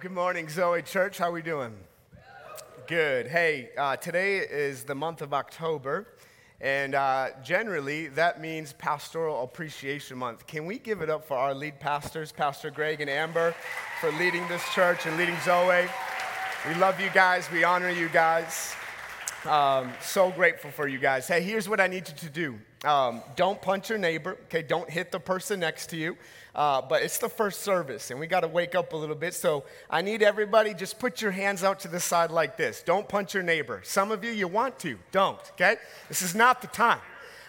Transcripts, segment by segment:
good morning, Zoe Church. How are we doing? Good. Hey, uh, today is the month of October, and uh, generally that means Pastoral Appreciation Month. Can we give it up for our lead pastors, Pastor Greg and Amber, for leading this church and leading Zoe? We love you guys. We honor you guys. Um, so grateful for you guys. Hey, here's what I need you to do. Um, don't punch your neighbor. Okay, don't hit the person next to you. Uh, but it's the first service, and we got to wake up a little bit. So I need everybody just put your hands out to the side like this. Don't punch your neighbor. Some of you, you want to. Don't, okay? This is not the time.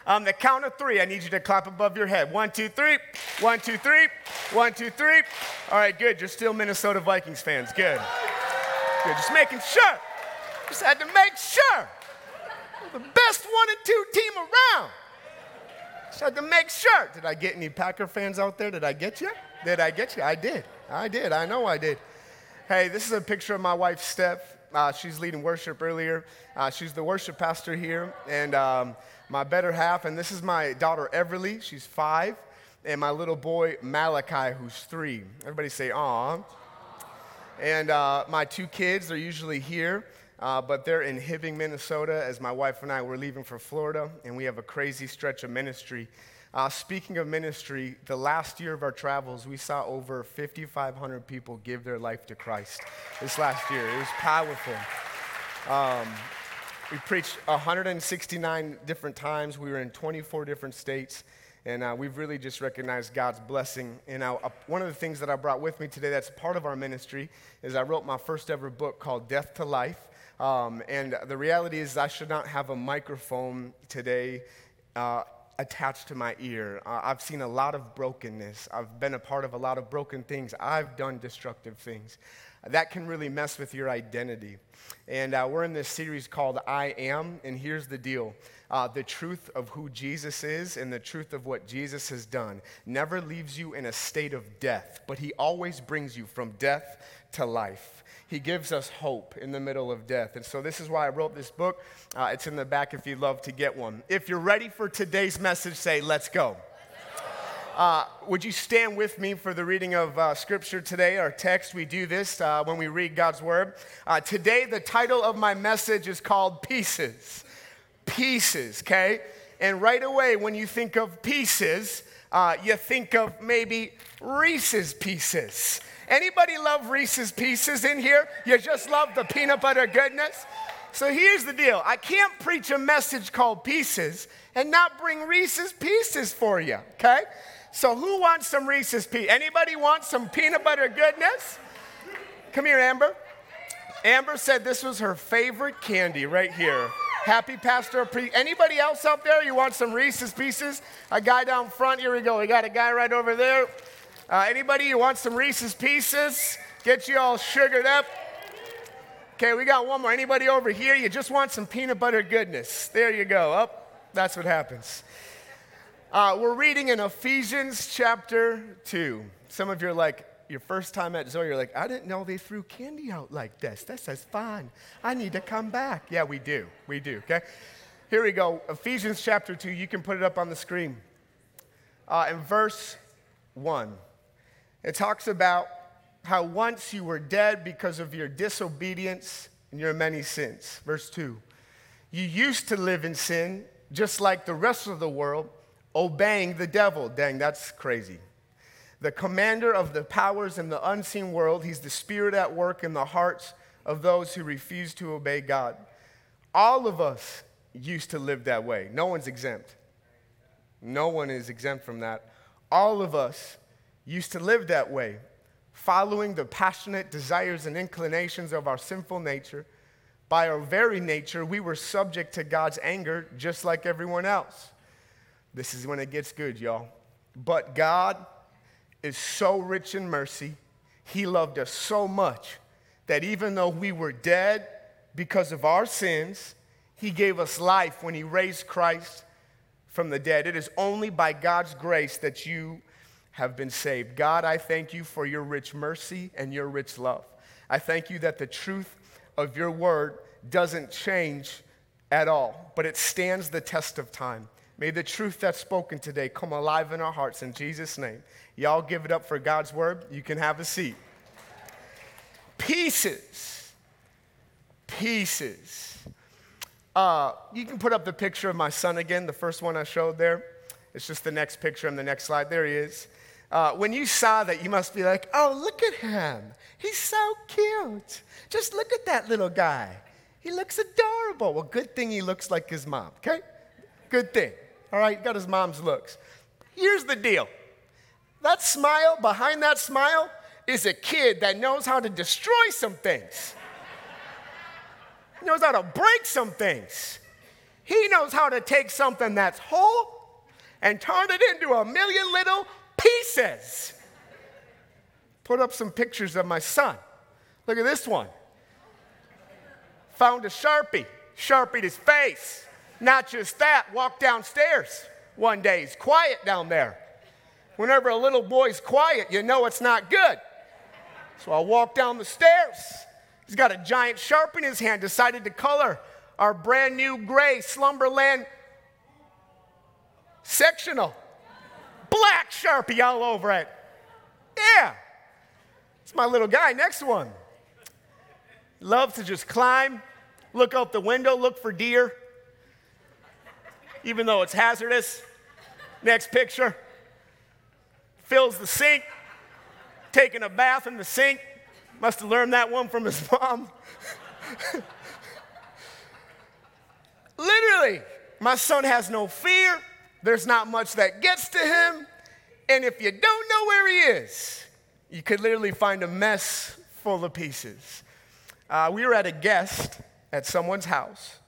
Um, the count of three, I need you to clap above your head. One, two, three. One, two, three. One, two, three. All right, good. You're still Minnesota Vikings fans. Good. Good. Just making sure. Just had to make sure. The best one and two team around. I had to make sure. Did I get any Packer fans out there? Did I get you? Did I get you? I did. I did. I know I did. Hey, this is a picture of my wife, Steph. Uh, she's leading worship earlier. Uh, she's the worship pastor here, and um, my better half. And this is my daughter, Everly. She's five. And my little boy, Malachi, who's three. Everybody say, aw. And uh, my two kids, they're usually here. Uh, but they're in Hibbing, Minnesota, as my wife and I were leaving for Florida, and we have a crazy stretch of ministry. Uh, speaking of ministry, the last year of our travels, we saw over 5,500 people give their life to Christ this last year. It was powerful. Um, we preached 169 different times. We were in 24 different states. And uh, we've really just recognized God's blessing. And uh, one of the things that I brought with me today that's part of our ministry is I wrote my first ever book called Death to Life. Um, and the reality is, I should not have a microphone today uh, attached to my ear. Uh, I've seen a lot of brokenness. I've been a part of a lot of broken things. I've done destructive things. That can really mess with your identity. And uh, we're in this series called I Am. And here's the deal uh, the truth of who Jesus is and the truth of what Jesus has done never leaves you in a state of death, but He always brings you from death to life. He gives us hope in the middle of death. And so, this is why I wrote this book. Uh, it's in the back if you'd love to get one. If you're ready for today's message, say, Let's go. Uh, would you stand with me for the reading of uh, scripture today, our text? We do this uh, when we read God's word. Uh, today, the title of my message is called Pieces. Pieces, okay? And right away, when you think of pieces, uh, you think of maybe Reese's pieces. Anybody love Reese's Pieces in here? You just love the peanut butter goodness? So here's the deal I can't preach a message called Pieces and not bring Reese's Pieces for you, okay? So who wants some Reese's Pieces? Anybody want some peanut butter goodness? Come here, Amber. Amber said this was her favorite candy right here. Happy Pastor. Anybody else out there? You want some Reese's Pieces? A guy down front. Here we go. We got a guy right over there. Uh, anybody who wants some Reese's Pieces? Get you all sugared up. Okay, we got one more. Anybody over here? You just want some peanut butter goodness. There you go. Up. Oh, that's what happens. Uh, we're reading in Ephesians chapter 2. Some of you are like, your first time at Zoe, you're like, I didn't know they threw candy out like this. This is fun. I need to come back. Yeah, we do. We do, okay? Here we go. Ephesians chapter 2. You can put it up on the screen. Uh, in verse 1. It talks about how once you were dead because of your disobedience and your many sins. Verse 2. You used to live in sin just like the rest of the world, Oh, obeying the devil. Dang, that's crazy. The commander of the powers in the unseen world, he's the spirit at work in the hearts of those who refuse to obey God. All of us used to live that way. No one's exempt. No one is exempt from that. All of us used to live that way, following the passionate desires and inclinations of our sinful nature. By our very nature, we were subject to God's anger just like everyone else. This is when it gets good, y'all. But God is so rich in mercy, He loved us so much that even though we were dead because of our sins, He gave us life when He raised Christ from the dead. It is only by God's grace that you have been saved. God, I thank you for your rich mercy and your rich love. I thank you that the truth of your word doesn't change at all, but it stands the test of time. May the truth that's spoken today come alive in our hearts in Jesus' name. Y'all give it up for God's word. You can have a seat. Pieces. Pieces. Uh, you can put up the picture of my son again, the first one I showed there. It's just the next picture on the next slide. There he is. Uh, when you saw that, you must be like, oh, look at him. He's so cute. Just look at that little guy. He looks adorable. Well, good thing he looks like his mom, okay? Good thing. All right, got his mom's looks. Here's the deal that smile, behind that smile, is a kid that knows how to destroy some things. He knows how to break some things. He knows how to take something that's whole and turn it into a million little pieces. Put up some pictures of my son. Look at this one. Found a Sharpie, Sharpied his face. Not just that, walked downstairs one day. He's quiet down there. Whenever a little boy's quiet, you know it's not good. So I walk down the stairs. He's got a giant sharp in his hand, decided to color our brand new gray Slumberland sectional. Black Sharpie all over it. Yeah. It's my little guy. Next one. Loves to just climb, look out the window, look for deer, even though it's hazardous. Next picture. Fills the sink, taking a bath in the sink. Must have learned that one from his mom. Literally, my son has no fear. There's not much that gets to him. And if you don't know where he is, you could literally find a mess full of pieces. Uh, we were at a guest at someone's house.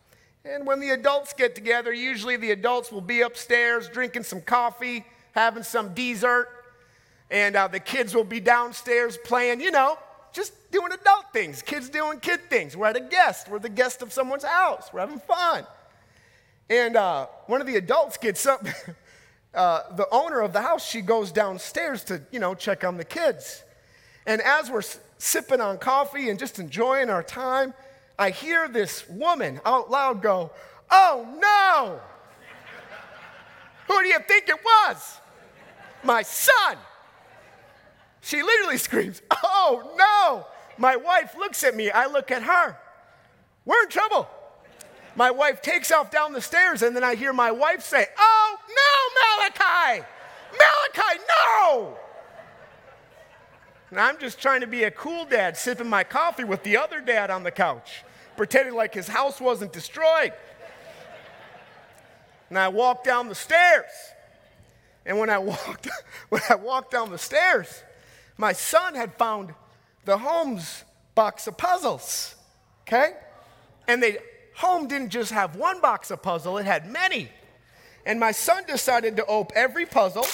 And when the adults get together, usually the adults will be upstairs drinking some coffee, having some dessert, and uh, the kids will be downstairs playing, you know, just doing adult things. Kids doing kid things. We're at a guest. We're the guest of someone's house. We're having fun. And uh, one of the adults gets up. uh, the owner of the house, she goes downstairs to, you know, check on the kids. And as we're sipping on coffee and just enjoying our time, I hear this woman out loud go, Oh no! Who do you think it was? My son. She literally screams, Oh no! My wife looks at me, I look at her. We're in trouble. My wife takes off down the stairs, and then I hear my wife say, Oh no, Malachi! Malachi, no! And I'm just trying to be a cool dad, sipping my coffee with the other dad on the couch, pretending like his house wasn't destroyed. And I walked down the stairs. And when I walked, when I walked down the stairs, my son had found the Holmes box of puzzles. Okay? And they home didn't just have one box of puzzle, it had many. And my son decided to open every puzzle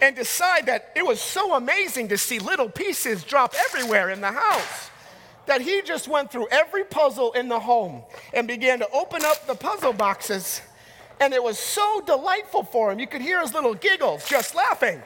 and decide that it was so amazing to see little pieces drop everywhere in the house that he just went through every puzzle in the home and began to open up the puzzle boxes. And it was so delightful for him. You could hear his little giggles just laughing.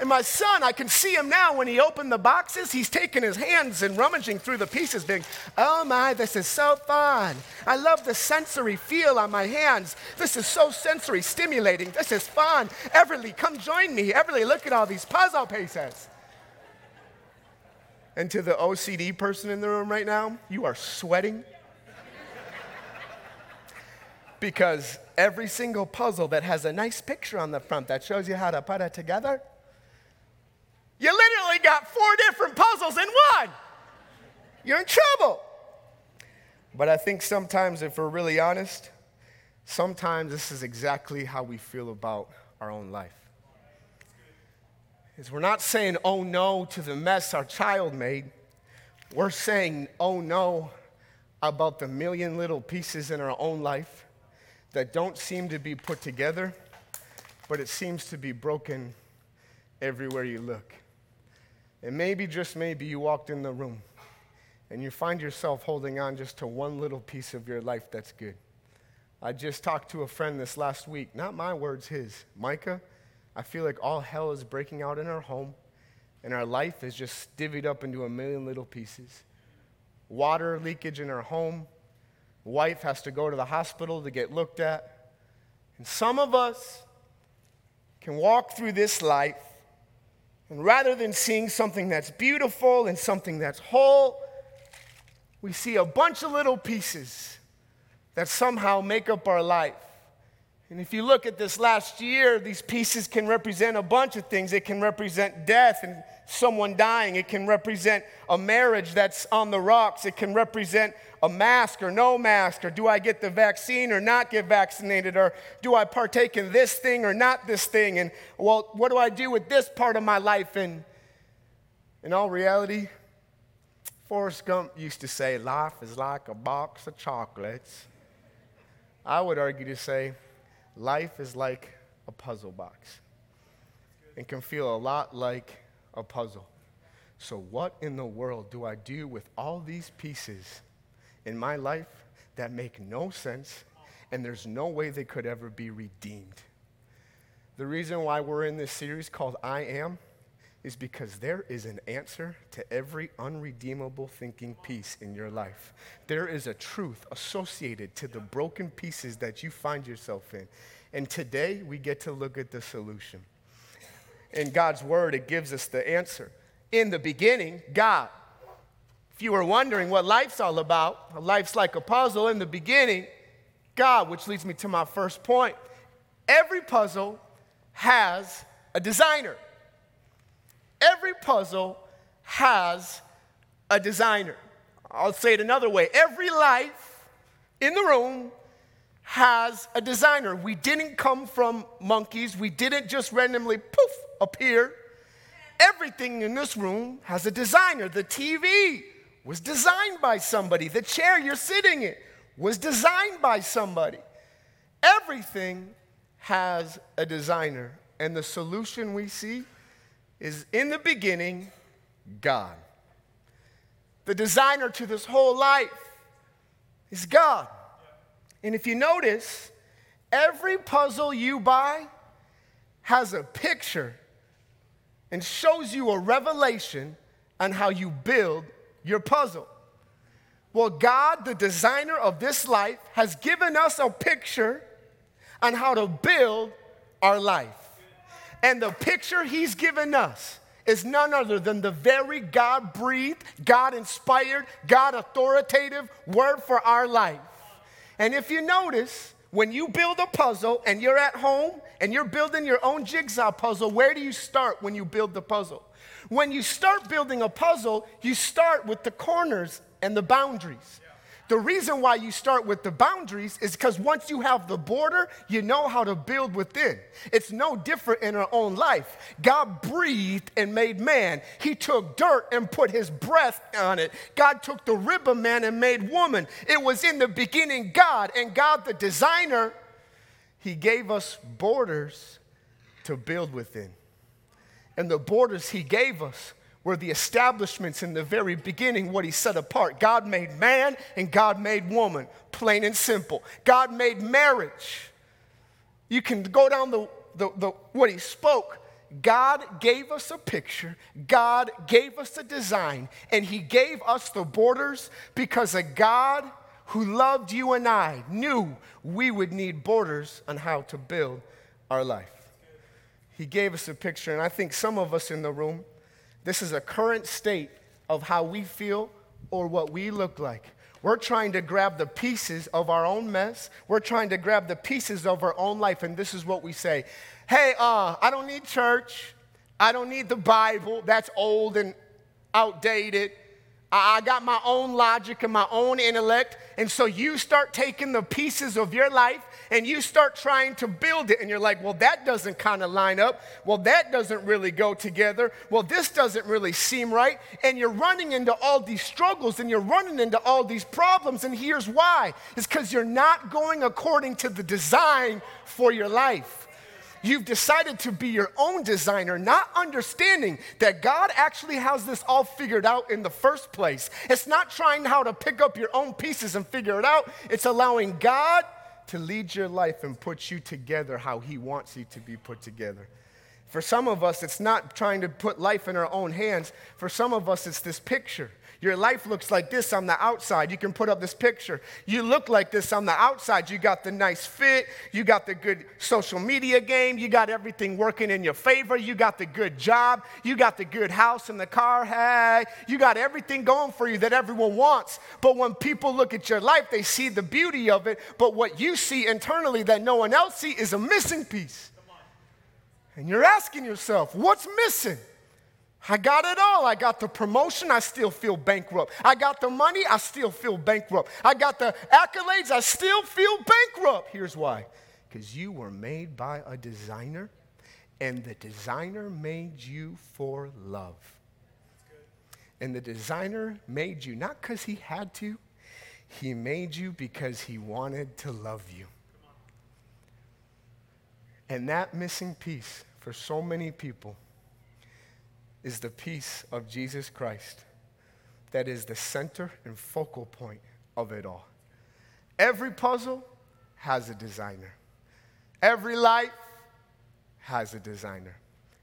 And my son, I can see him now when he opened the boxes, he's taking his hands and rummaging through the pieces, being, oh my, this is so fun. I love the sensory feel on my hands. This is so sensory stimulating. This is fun. Everly, come join me. Everly, look at all these puzzle pieces. And to the OCD person in the room right now, you are sweating. because every single puzzle that has a nice picture on the front that shows you how to put it together you literally got four different puzzles in one. You're in trouble. But I think sometimes, if we're really honest, sometimes this is exactly how we feel about our own life. Is we're not saying, oh no, to the mess our child made. We're saying, oh no, about the million little pieces in our own life that don't seem to be put together, but it seems to be broken everywhere you look. And maybe, just maybe, you walked in the room and you find yourself holding on just to one little piece of your life that's good. I just talked to a friend this last week, not my words, his. Micah, I feel like all hell is breaking out in our home, and our life is just divvied up into a million little pieces. Water leakage in our home, wife has to go to the hospital to get looked at. And some of us can walk through this life And rather than seeing something that's beautiful and something that's whole, we see a bunch of little pieces that somehow make up our life. And if you look at this last year, these pieces can represent a bunch of things. It can represent death and someone dying. It can represent a marriage that's on the rocks. It can represent a mask or no mask, or do I get the vaccine or not get vaccinated, or do I partake in this thing or not this thing? And well, what do I do with this part of my life? And in all reality, Forrest Gump used to say, Life is like a box of chocolates. I would argue to say, life is like a puzzle box and can feel a lot like a puzzle. So, what in the world do I do with all these pieces in my life that make no sense and there's no way they could ever be redeemed? The reason why we're in this series called I Am is because there is an answer to every unredeemable thinking piece in your life. There is a truth associated to the broken pieces that you find yourself in. And today we get to look at the solution. In God's word, it gives us the answer. In the beginning, God. If you were wondering what life's all about, life's like a puzzle. In the beginning, God, which leads me to my first point. Every puzzle has a designer. Every puzzle has a designer. I'll say it another way every life in the room has a designer. We didn't come from monkeys, we didn't just randomly poof appear. Everything in this room has a designer. The TV was designed by somebody, the chair you're sitting in was designed by somebody. Everything has a designer. And the solution we see is in the beginning, God. The designer to this whole life is God. And if you notice, every puzzle you buy has a picture and shows you a revelation on how you build your puzzle. Well, God, the designer of this life, has given us a picture on how to build our life. And the picture he's given us is none other than the very God breathed, God inspired, God authoritative word for our life. And if you notice, when you build a puzzle and you're at home and you're building your own jigsaw puzzle, where do you start when you build the puzzle? When you start building a puzzle, you start with the corners and the boundaries. The reason why you start with the boundaries is because once you have the border, you know how to build within. It's no different in our own life. God breathed and made man. He took dirt and put his breath on it. God took the rib of man and made woman. It was in the beginning God, and God, the designer, he gave us borders to build within. And the borders he gave us were the establishments in the very beginning, what he set apart. God made man and God made woman, plain and simple. God made marriage. You can go down the, the, the what he spoke. God gave us a picture, God gave us a design, and he gave us the borders because a God who loved you and I knew we would need borders on how to build our life. He gave us a picture, and I think some of us in the room, this is a current state of how we feel or what we look like. We're trying to grab the pieces of our own mess. We're trying to grab the pieces of our own life, and this is what we say Hey, uh, I don't need church. I don't need the Bible. That's old and outdated. I got my own logic and my own intellect. And so you start taking the pieces of your life and you start trying to build it. And you're like, well, that doesn't kind of line up. Well, that doesn't really go together. Well, this doesn't really seem right. And you're running into all these struggles and you're running into all these problems. And here's why it's because you're not going according to the design for your life. You've decided to be your own designer, not understanding that God actually has this all figured out in the first place. It's not trying how to pick up your own pieces and figure it out, it's allowing God to lead your life and put you together how He wants you to be put together. For some of us, it's not trying to put life in our own hands. For some of us, it's this picture. Your life looks like this on the outside. You can put up this picture. You look like this on the outside. You got the nice fit. You got the good social media game. You got everything working in your favor. You got the good job. You got the good house and the car. Hey, you got everything going for you that everyone wants. But when people look at your life, they see the beauty of it. But what you see internally that no one else see is a missing piece. And you're asking yourself, what's missing? I got it all. I got the promotion, I still feel bankrupt. I got the money, I still feel bankrupt. I got the accolades, I still feel bankrupt. Here's why because you were made by a designer, and the designer made you for love. And the designer made you not because he had to, he made you because he wanted to love you. And that missing piece for so many people is the peace of Jesus Christ that is the center and focal point of it all. Every puzzle has a designer, every life has a designer.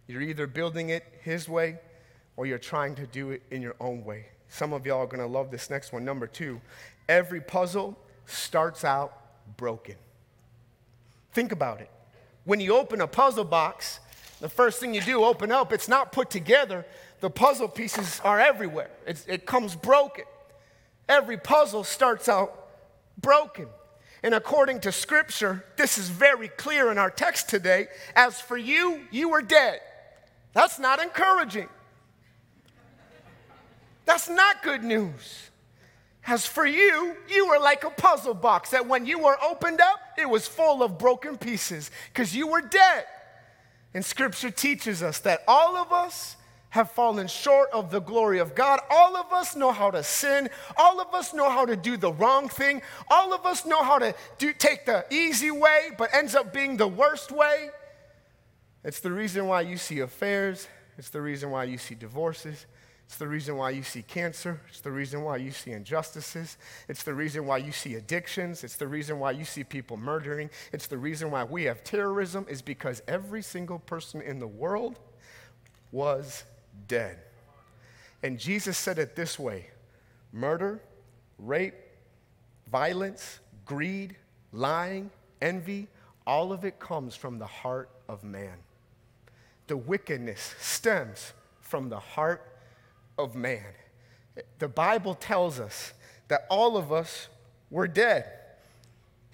You're either building it his way or you're trying to do it in your own way. Some of y'all are gonna love this next one. Number two, every puzzle starts out broken. Think about it. When you open a puzzle box, the first thing you do, open up, it's not put together. The puzzle pieces are everywhere, it's, it comes broken. Every puzzle starts out broken. And according to scripture, this is very clear in our text today. As for you, you were dead. That's not encouraging. That's not good news. As for you, you were like a puzzle box that when you were opened up, it was full of broken pieces because you were dead. And scripture teaches us that all of us have fallen short of the glory of God. All of us know how to sin. All of us know how to do the wrong thing. All of us know how to do, take the easy way, but ends up being the worst way. It's the reason why you see affairs. It's the reason why you see divorces. It's the reason why you see cancer. It's the reason why you see injustices. It's the reason why you see addictions. It's the reason why you see people murdering. It's the reason why we have terrorism, is because every single person in the world was dead. And Jesus said it this way murder, rape, violence, greed, lying, envy, all of it comes from the heart of man. The wickedness stems from the heart of man. The Bible tells us that all of us were dead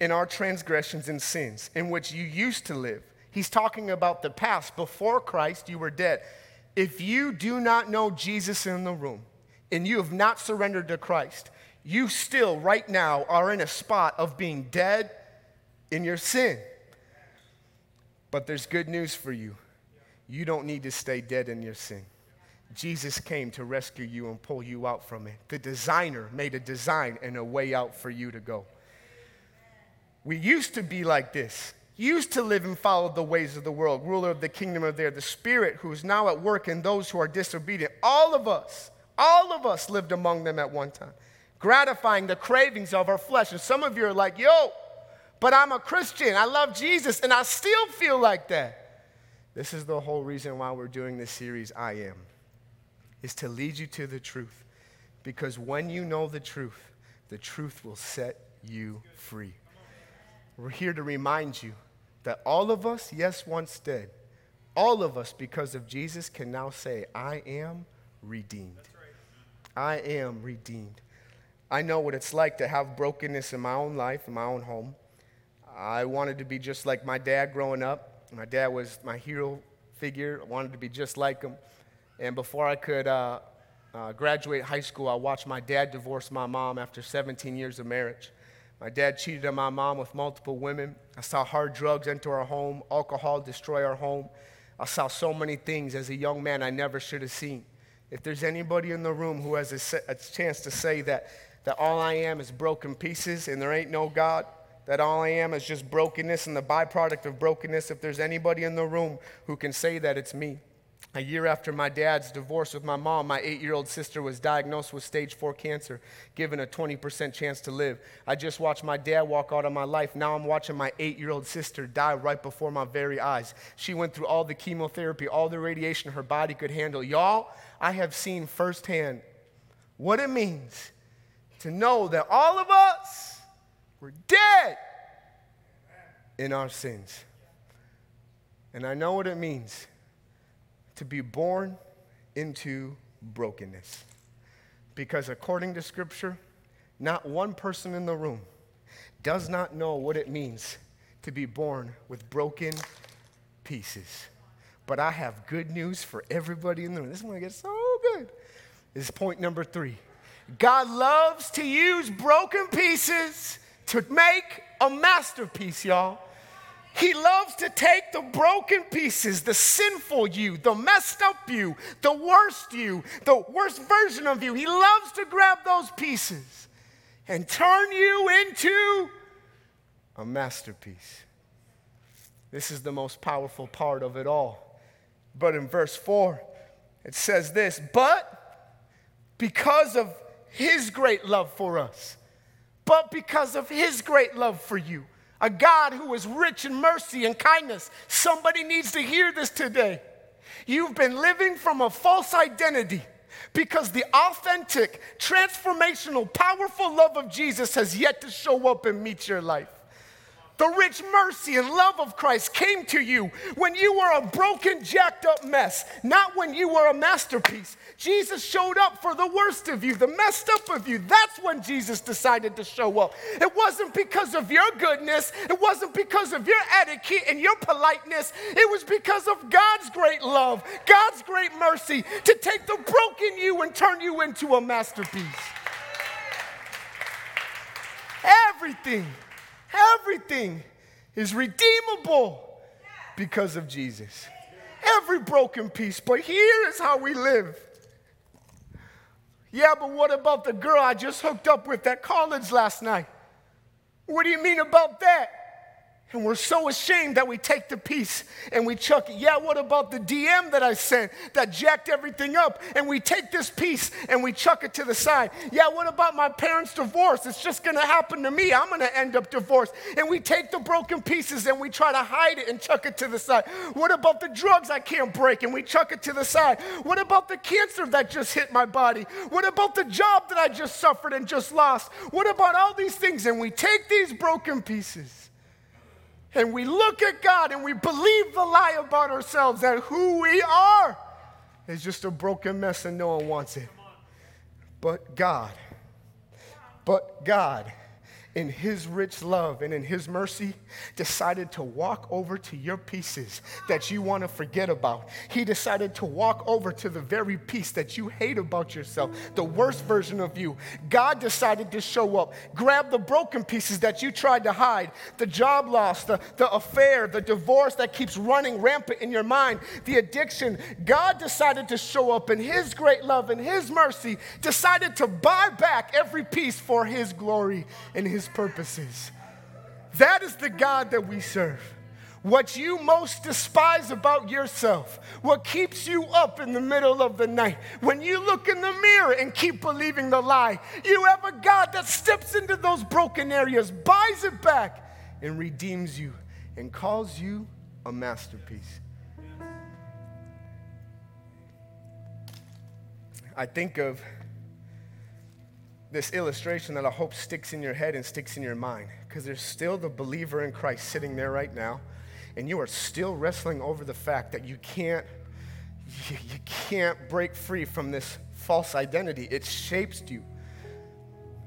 in our transgressions and sins in which you used to live. He's talking about the past. Before Christ, you were dead. If you do not know Jesus in the room and you have not surrendered to Christ, you still, right now, are in a spot of being dead in your sin. But there's good news for you. You don't need to stay dead in your sin. Jesus came to rescue you and pull you out from it. The designer made a design and a way out for you to go. We used to be like this, used to live and follow the ways of the world, ruler of the kingdom of there, the spirit who is now at work in those who are disobedient. All of us, all of us lived among them at one time, gratifying the cravings of our flesh. And some of you are like, yo, but I'm a Christian. I love Jesus, and I still feel like that. This is the whole reason why we're doing this series, I Am is to lead you to the truth. Because when you know the truth, the truth will set you free. We're here to remind you that all of us, yes, once dead, all of us, because of Jesus, can now say, I am redeemed. I am redeemed. I know what it's like to have brokenness in my own life, in my own home. I wanted to be just like my dad growing up. My dad was my hero figure. I wanted to be just like him. And before I could uh, uh, graduate high school, I watched my dad divorce my mom after 17 years of marriage. My dad cheated on my mom with multiple women. I saw hard drugs enter our home, alcohol destroy our home. I saw so many things as a young man I never should have seen. If there's anybody in the room who has a, a chance to say that, that all I am is broken pieces and there ain't no God, that all I am is just brokenness and the byproduct of brokenness, if there's anybody in the room who can say that, it's me. A year after my dad's divorce with my mom, my eight year old sister was diagnosed with stage four cancer, given a 20% chance to live. I just watched my dad walk out of my life. Now I'm watching my eight year old sister die right before my very eyes. She went through all the chemotherapy, all the radiation her body could handle. Y'all, I have seen firsthand what it means to know that all of us were dead in our sins. And I know what it means to be born into brokenness. Because according to Scripture, not one person in the room does not know what it means to be born with broken pieces. But I have good news for everybody in the room. This is going to get so good. This is point number three. God loves to use broken pieces to make a masterpiece, y'all. He loves to take the broken pieces, the sinful you, the messed up you, the worst you, the worst version of you. He loves to grab those pieces and turn you into a masterpiece. This is the most powerful part of it all. But in verse 4, it says this But because of his great love for us, but because of his great love for you, a God who is rich in mercy and kindness. Somebody needs to hear this today. You've been living from a false identity because the authentic, transformational, powerful love of Jesus has yet to show up and meet your life. The rich mercy and love of Christ came to you when you were a broken, jacked up mess, not when you were a masterpiece. Jesus showed up for the worst of you, the messed up of you. That's when Jesus decided to show up. It wasn't because of your goodness, it wasn't because of your etiquette and your politeness. It was because of God's great love, God's great mercy to take the broken you and turn you into a masterpiece. Everything Everything is redeemable because of Jesus. Every broken piece. But here is how we live. Yeah, but what about the girl I just hooked up with at college last night? What do you mean about that? And we're so ashamed that we take the piece and we chuck it. Yeah, what about the DM that I sent that jacked everything up? And we take this piece and we chuck it to the side. Yeah, what about my parents' divorce? It's just gonna happen to me. I'm gonna end up divorced. And we take the broken pieces and we try to hide it and chuck it to the side. What about the drugs I can't break and we chuck it to the side? What about the cancer that just hit my body? What about the job that I just suffered and just lost? What about all these things? And we take these broken pieces and we look at God and we believe the lie about ourselves that who we are is just a broken mess and no one wants it. But God, but God in His rich love and in His mercy, decided to walk over to your pieces that you want to forget about. He decided to walk over to the very piece that you hate about yourself, the worst version of you. God decided to show up, grab the broken pieces that you tried to hide the job loss, the, the affair, the divorce that keeps running rampant in your mind, the addiction. God decided to show up in His great love and His mercy, decided to buy back every piece for His glory and His his purposes. That is the God that we serve. What you most despise about yourself, what keeps you up in the middle of the night, when you look in the mirror and keep believing the lie, you have a God that steps into those broken areas, buys it back, and redeems you and calls you a masterpiece. I think of this illustration that I hope sticks in your head and sticks in your mind because there's still the believer in Christ sitting there right now, and you are still wrestling over the fact that you can't you, you can't break free from this false identity. It shapes you.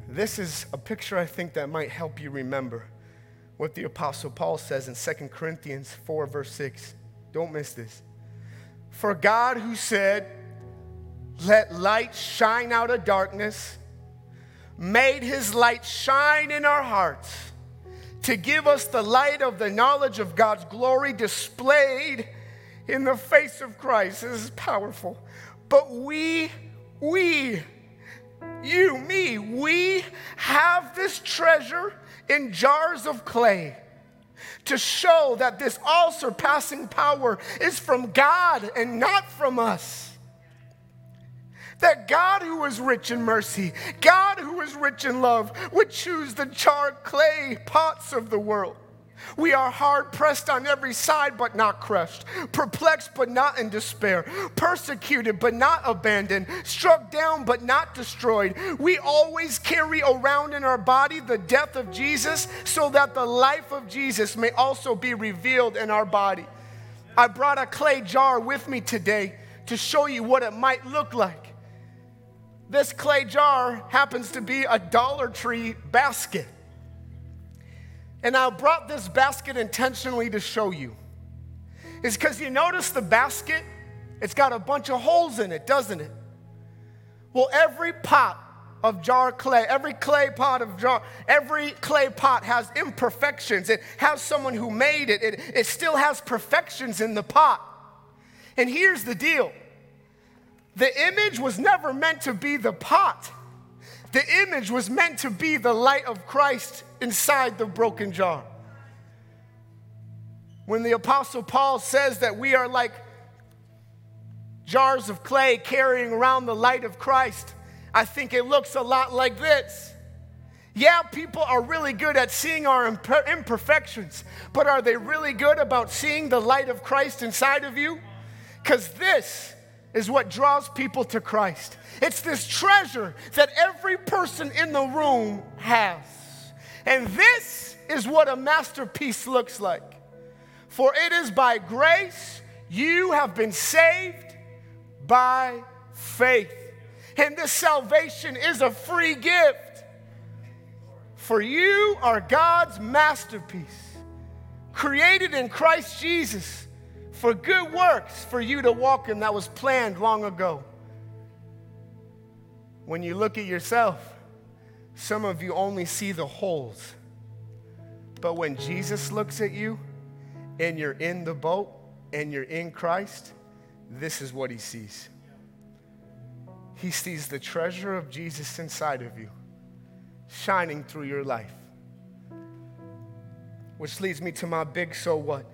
This is a picture I think that might help you remember what the Apostle Paul says in 2 Corinthians 4, verse 6. Don't miss this. For God, who said, Let light shine out of darkness, made his light shine in our hearts to give us the light of the knowledge of God's glory displayed in the face of Christ. This is powerful. But we, we, you, me, we have this treasure in jars of clay to show that this all surpassing power is from God and not from us. That God, who is rich in mercy, God, who is rich in love, would choose the charred clay pots of the world we are hard pressed on every side, but not crushed, perplexed, but not in despair, persecuted, but not abandoned, struck down, but not destroyed. We always carry around in our body the death of Jesus so that the life of Jesus may also be revealed in our body. I brought a clay jar with me today to show you what it might look like. This clay jar happens to be a Dollar Tree basket. And I brought this basket intentionally to show you. Is because you notice the basket, it's got a bunch of holes in it, doesn't it? Well, every pot of jar clay, every clay pot of jar, every clay pot has imperfections. It has someone who made it. It, it still has perfections in the pot. And here's the deal the image was never meant to be the pot. The image was meant to be the light of Christ inside the broken jar. When the Apostle Paul says that we are like jars of clay carrying around the light of Christ, I think it looks a lot like this. Yeah, people are really good at seeing our imperfections, but are they really good about seeing the light of Christ inside of you? Because this is what draws people to Christ. It's this treasure that every person in the room has. And this is what a masterpiece looks like. For it is by grace you have been saved by faith. And this salvation is a free gift. For you are God's masterpiece, created in Christ Jesus for good works for you to walk in that was planned long ago. When you look at yourself, some of you only see the holes. But when Jesus looks at you and you're in the boat and you're in Christ, this is what he sees. He sees the treasure of Jesus inside of you, shining through your life. Which leads me to my big so what.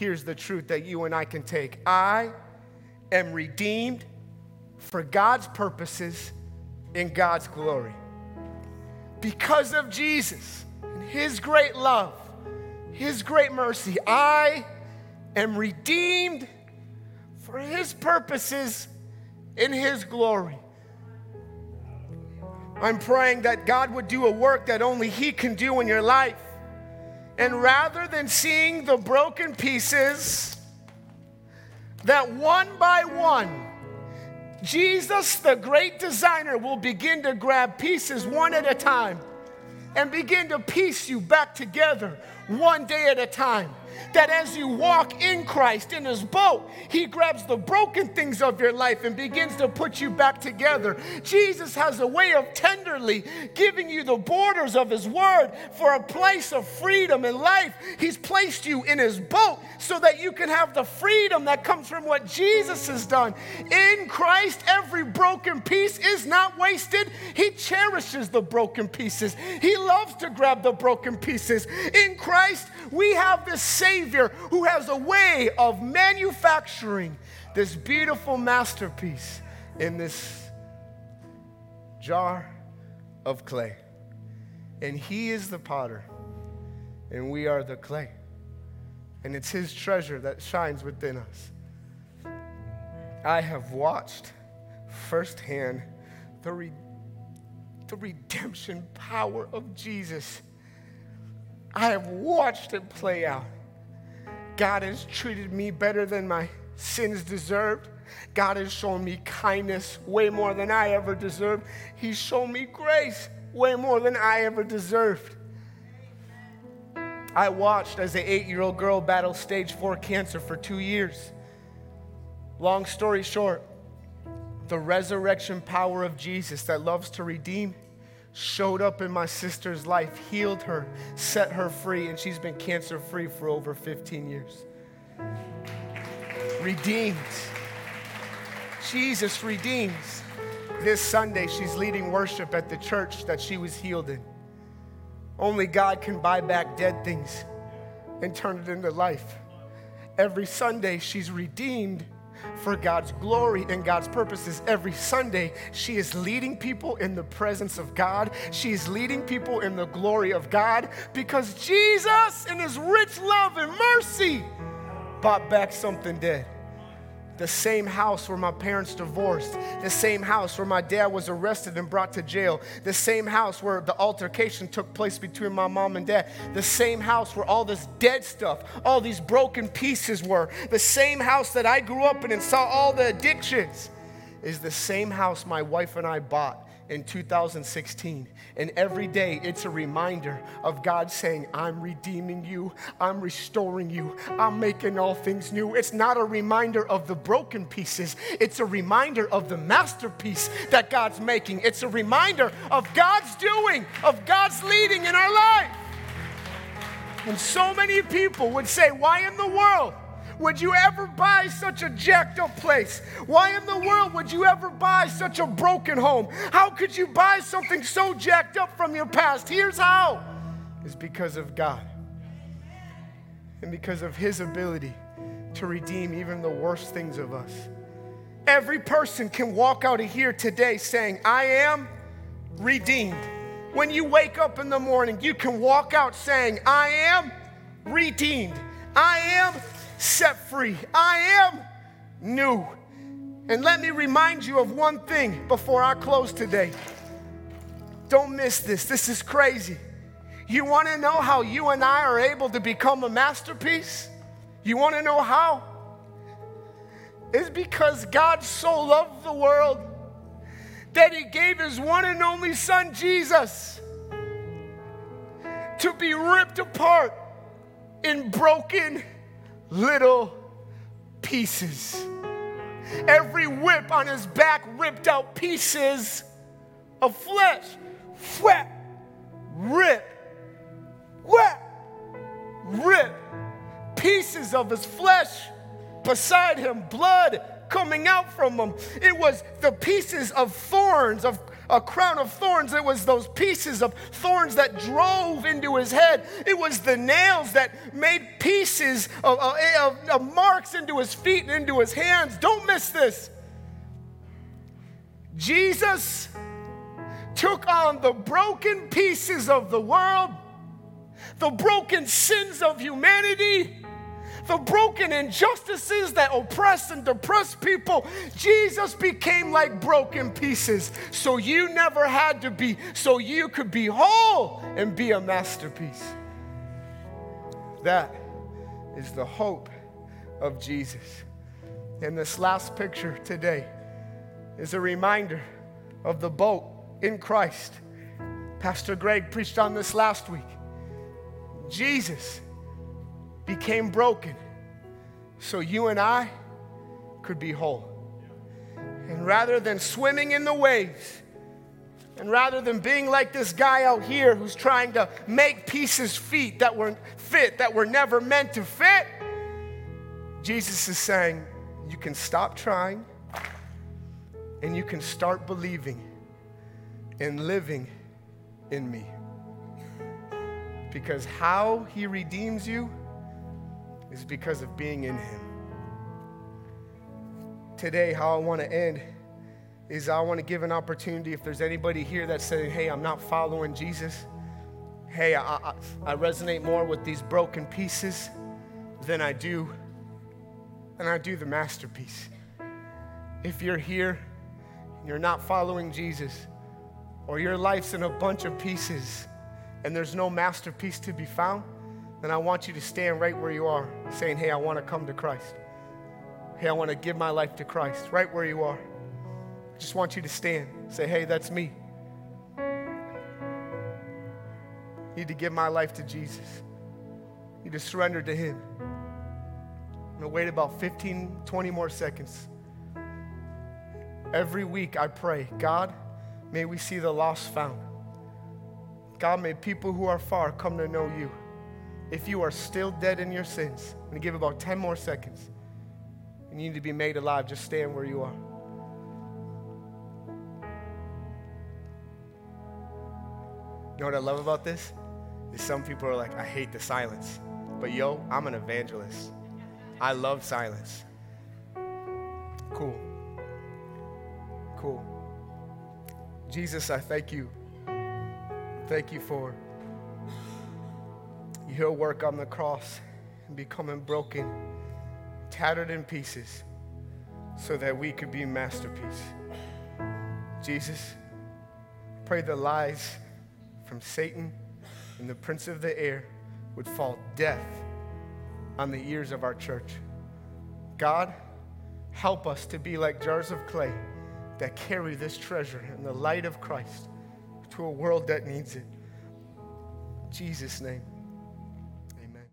Here's the truth that you and I can take I am redeemed for God's purposes in God's glory. Because of Jesus and His great love, His great mercy, I am redeemed for His purposes in His glory. I'm praying that God would do a work that only He can do in your life. And rather than seeing the broken pieces, that one by one, Jesus, the great designer, will begin to grab pieces one at a time and begin to piece you back together one day at a time that as you walk in Christ, in His boat, He grabs the broken things of your life and begins to put you back together. Jesus has a way of tenderly giving you the borders of His Word for a place of freedom and life. He's placed you in His boat so that you can have the freedom that comes from what Jesus has done. In Christ, every broken piece is not wasted. He cherishes the broken pieces, He loves to grab the broken pieces. In Christ, we have this Savior who has a way of manufacturing this beautiful masterpiece in this jar of clay. And He is the potter, and we are the clay. And it's His treasure that shines within us. I have watched firsthand the, re- the redemption power of Jesus I have watched it play out. God has treated me better than my sins deserved. God has shown me kindness way more than I ever deserved. He's shown me grace way more than I ever deserved. I watched as an eight year old girl battle stage four cancer for two years. Long story short, the resurrection power of Jesus that loves to redeem showed up in my sister's life, healed her, set her free, and she's been cancer free for over 15 years. Redeemed. Jesus redeems. This Sunday, she's leading worship at the church that she was healed in. Only God can buy back dead things. and turn it into life. Every Sunday, she's redeemed for God's glory and God's purposes. Every Sunday, she is leading people in the presence of God. She is leading people in the glory of God because Jesus, in his rich love and mercy, bought back something dead the same house where my parents divorced, the same house where my dad was arrested and brought to jail, the same house where the altercation took place between my mom and dad, the same house where all this dead stuff, all these broken pieces were, the same house that I grew up in and saw all the addictions, is the same house my wife and I bought in 2016. And every day it's a reminder of God saying, I'm redeeming you, I'm restoring you, I'm making all things new. It's not a reminder of the broken pieces, it's a reminder of the masterpiece that God's making. It's a reminder of God's doing, of God's leading in our life. And so many people would say, Why in the world? Would you ever buy such a jacked up place? Why in the world would you ever buy such a broken home? How could you buy something so jacked up from your past? Here's how it's because of God and because of His ability to redeem even the worst things of us. Every person can walk out of here today saying, I am redeemed. When you wake up in the morning, you can walk out saying, I am redeemed. I am set free. I am new. And let me remind you of one thing before I close today. Don't miss this. This is crazy. You want to know how you and I are able to become a masterpiece? You want to know how? It's because God so loved the world that He gave His one and only Son, Jesus, to be ripped apart in broken little pieces. Every whip on his back ripped out pieces of flesh. Whap, rip, whap, rip. Pieces of his flesh beside him, blood coming out from him. It was the pieces of thorns, of a crown of thorns. It was those pieces of thorns that drove into his head. It was the nails that made pieces of, of, of marks into his feet and into his hands. Don't miss this. Jesus took on the broken pieces of the world, the broken sins of humanity the broken injustices that oppress and depress people, Jesus became like broken pieces so you never had to be, so you could be whole and be a masterpiece. That is the hope of Jesus. And this last picture today is a reminder of the boat in Christ. Pastor Greg preached on this last week. Jesus became broken so you and I could be whole. And rather than swimming in the waves, and rather than being like this guy out here who's trying to make pieces feet that weren't fit, that were never meant to fit, Jesus is saying, you can stop trying and you can start believing and living in me. Because how he redeems you is because of being in Him. Today, how I want to end is I want to give an opportunity if there's anybody here that's saying, hey, I'm not following Jesus. Hey, I, I, I resonate more with these broken pieces than I do, than I do the masterpiece. If you're here, you're not following Jesus, or your life's in a bunch of pieces and there's no masterpiece to be found, then I want you to stand right where you are, saying, Hey, I want to come to Christ. Hey, I want to give my life to Christ, right where you are. I just want you to stand. Say, Hey, that's me. I need to give my life to Jesus. I need to surrender to Him. I'm going to wait about 15, 20 more seconds. Every week I pray, God, may we see the lost found. God, may people who are far come to know you if you are still dead in your sins, I'm going to give about 10 more seconds. And you need to be made alive. Just stand where you are. You know what I love about this? Is some people are like, I hate the silence. but yo, I'm an evangelist. I love silence. Cool. Cool. Jesus, I thank you. Thank you for your work on the cross and becoming broken, tattered in pieces, so that we could be masterpiece. Jesus, pray the lies from Satan and the prince of the air would fall death on the ears of our church. God, help us to be like jars of clay that carry this treasure in the light of Christ to a world that needs it. In Jesus' name.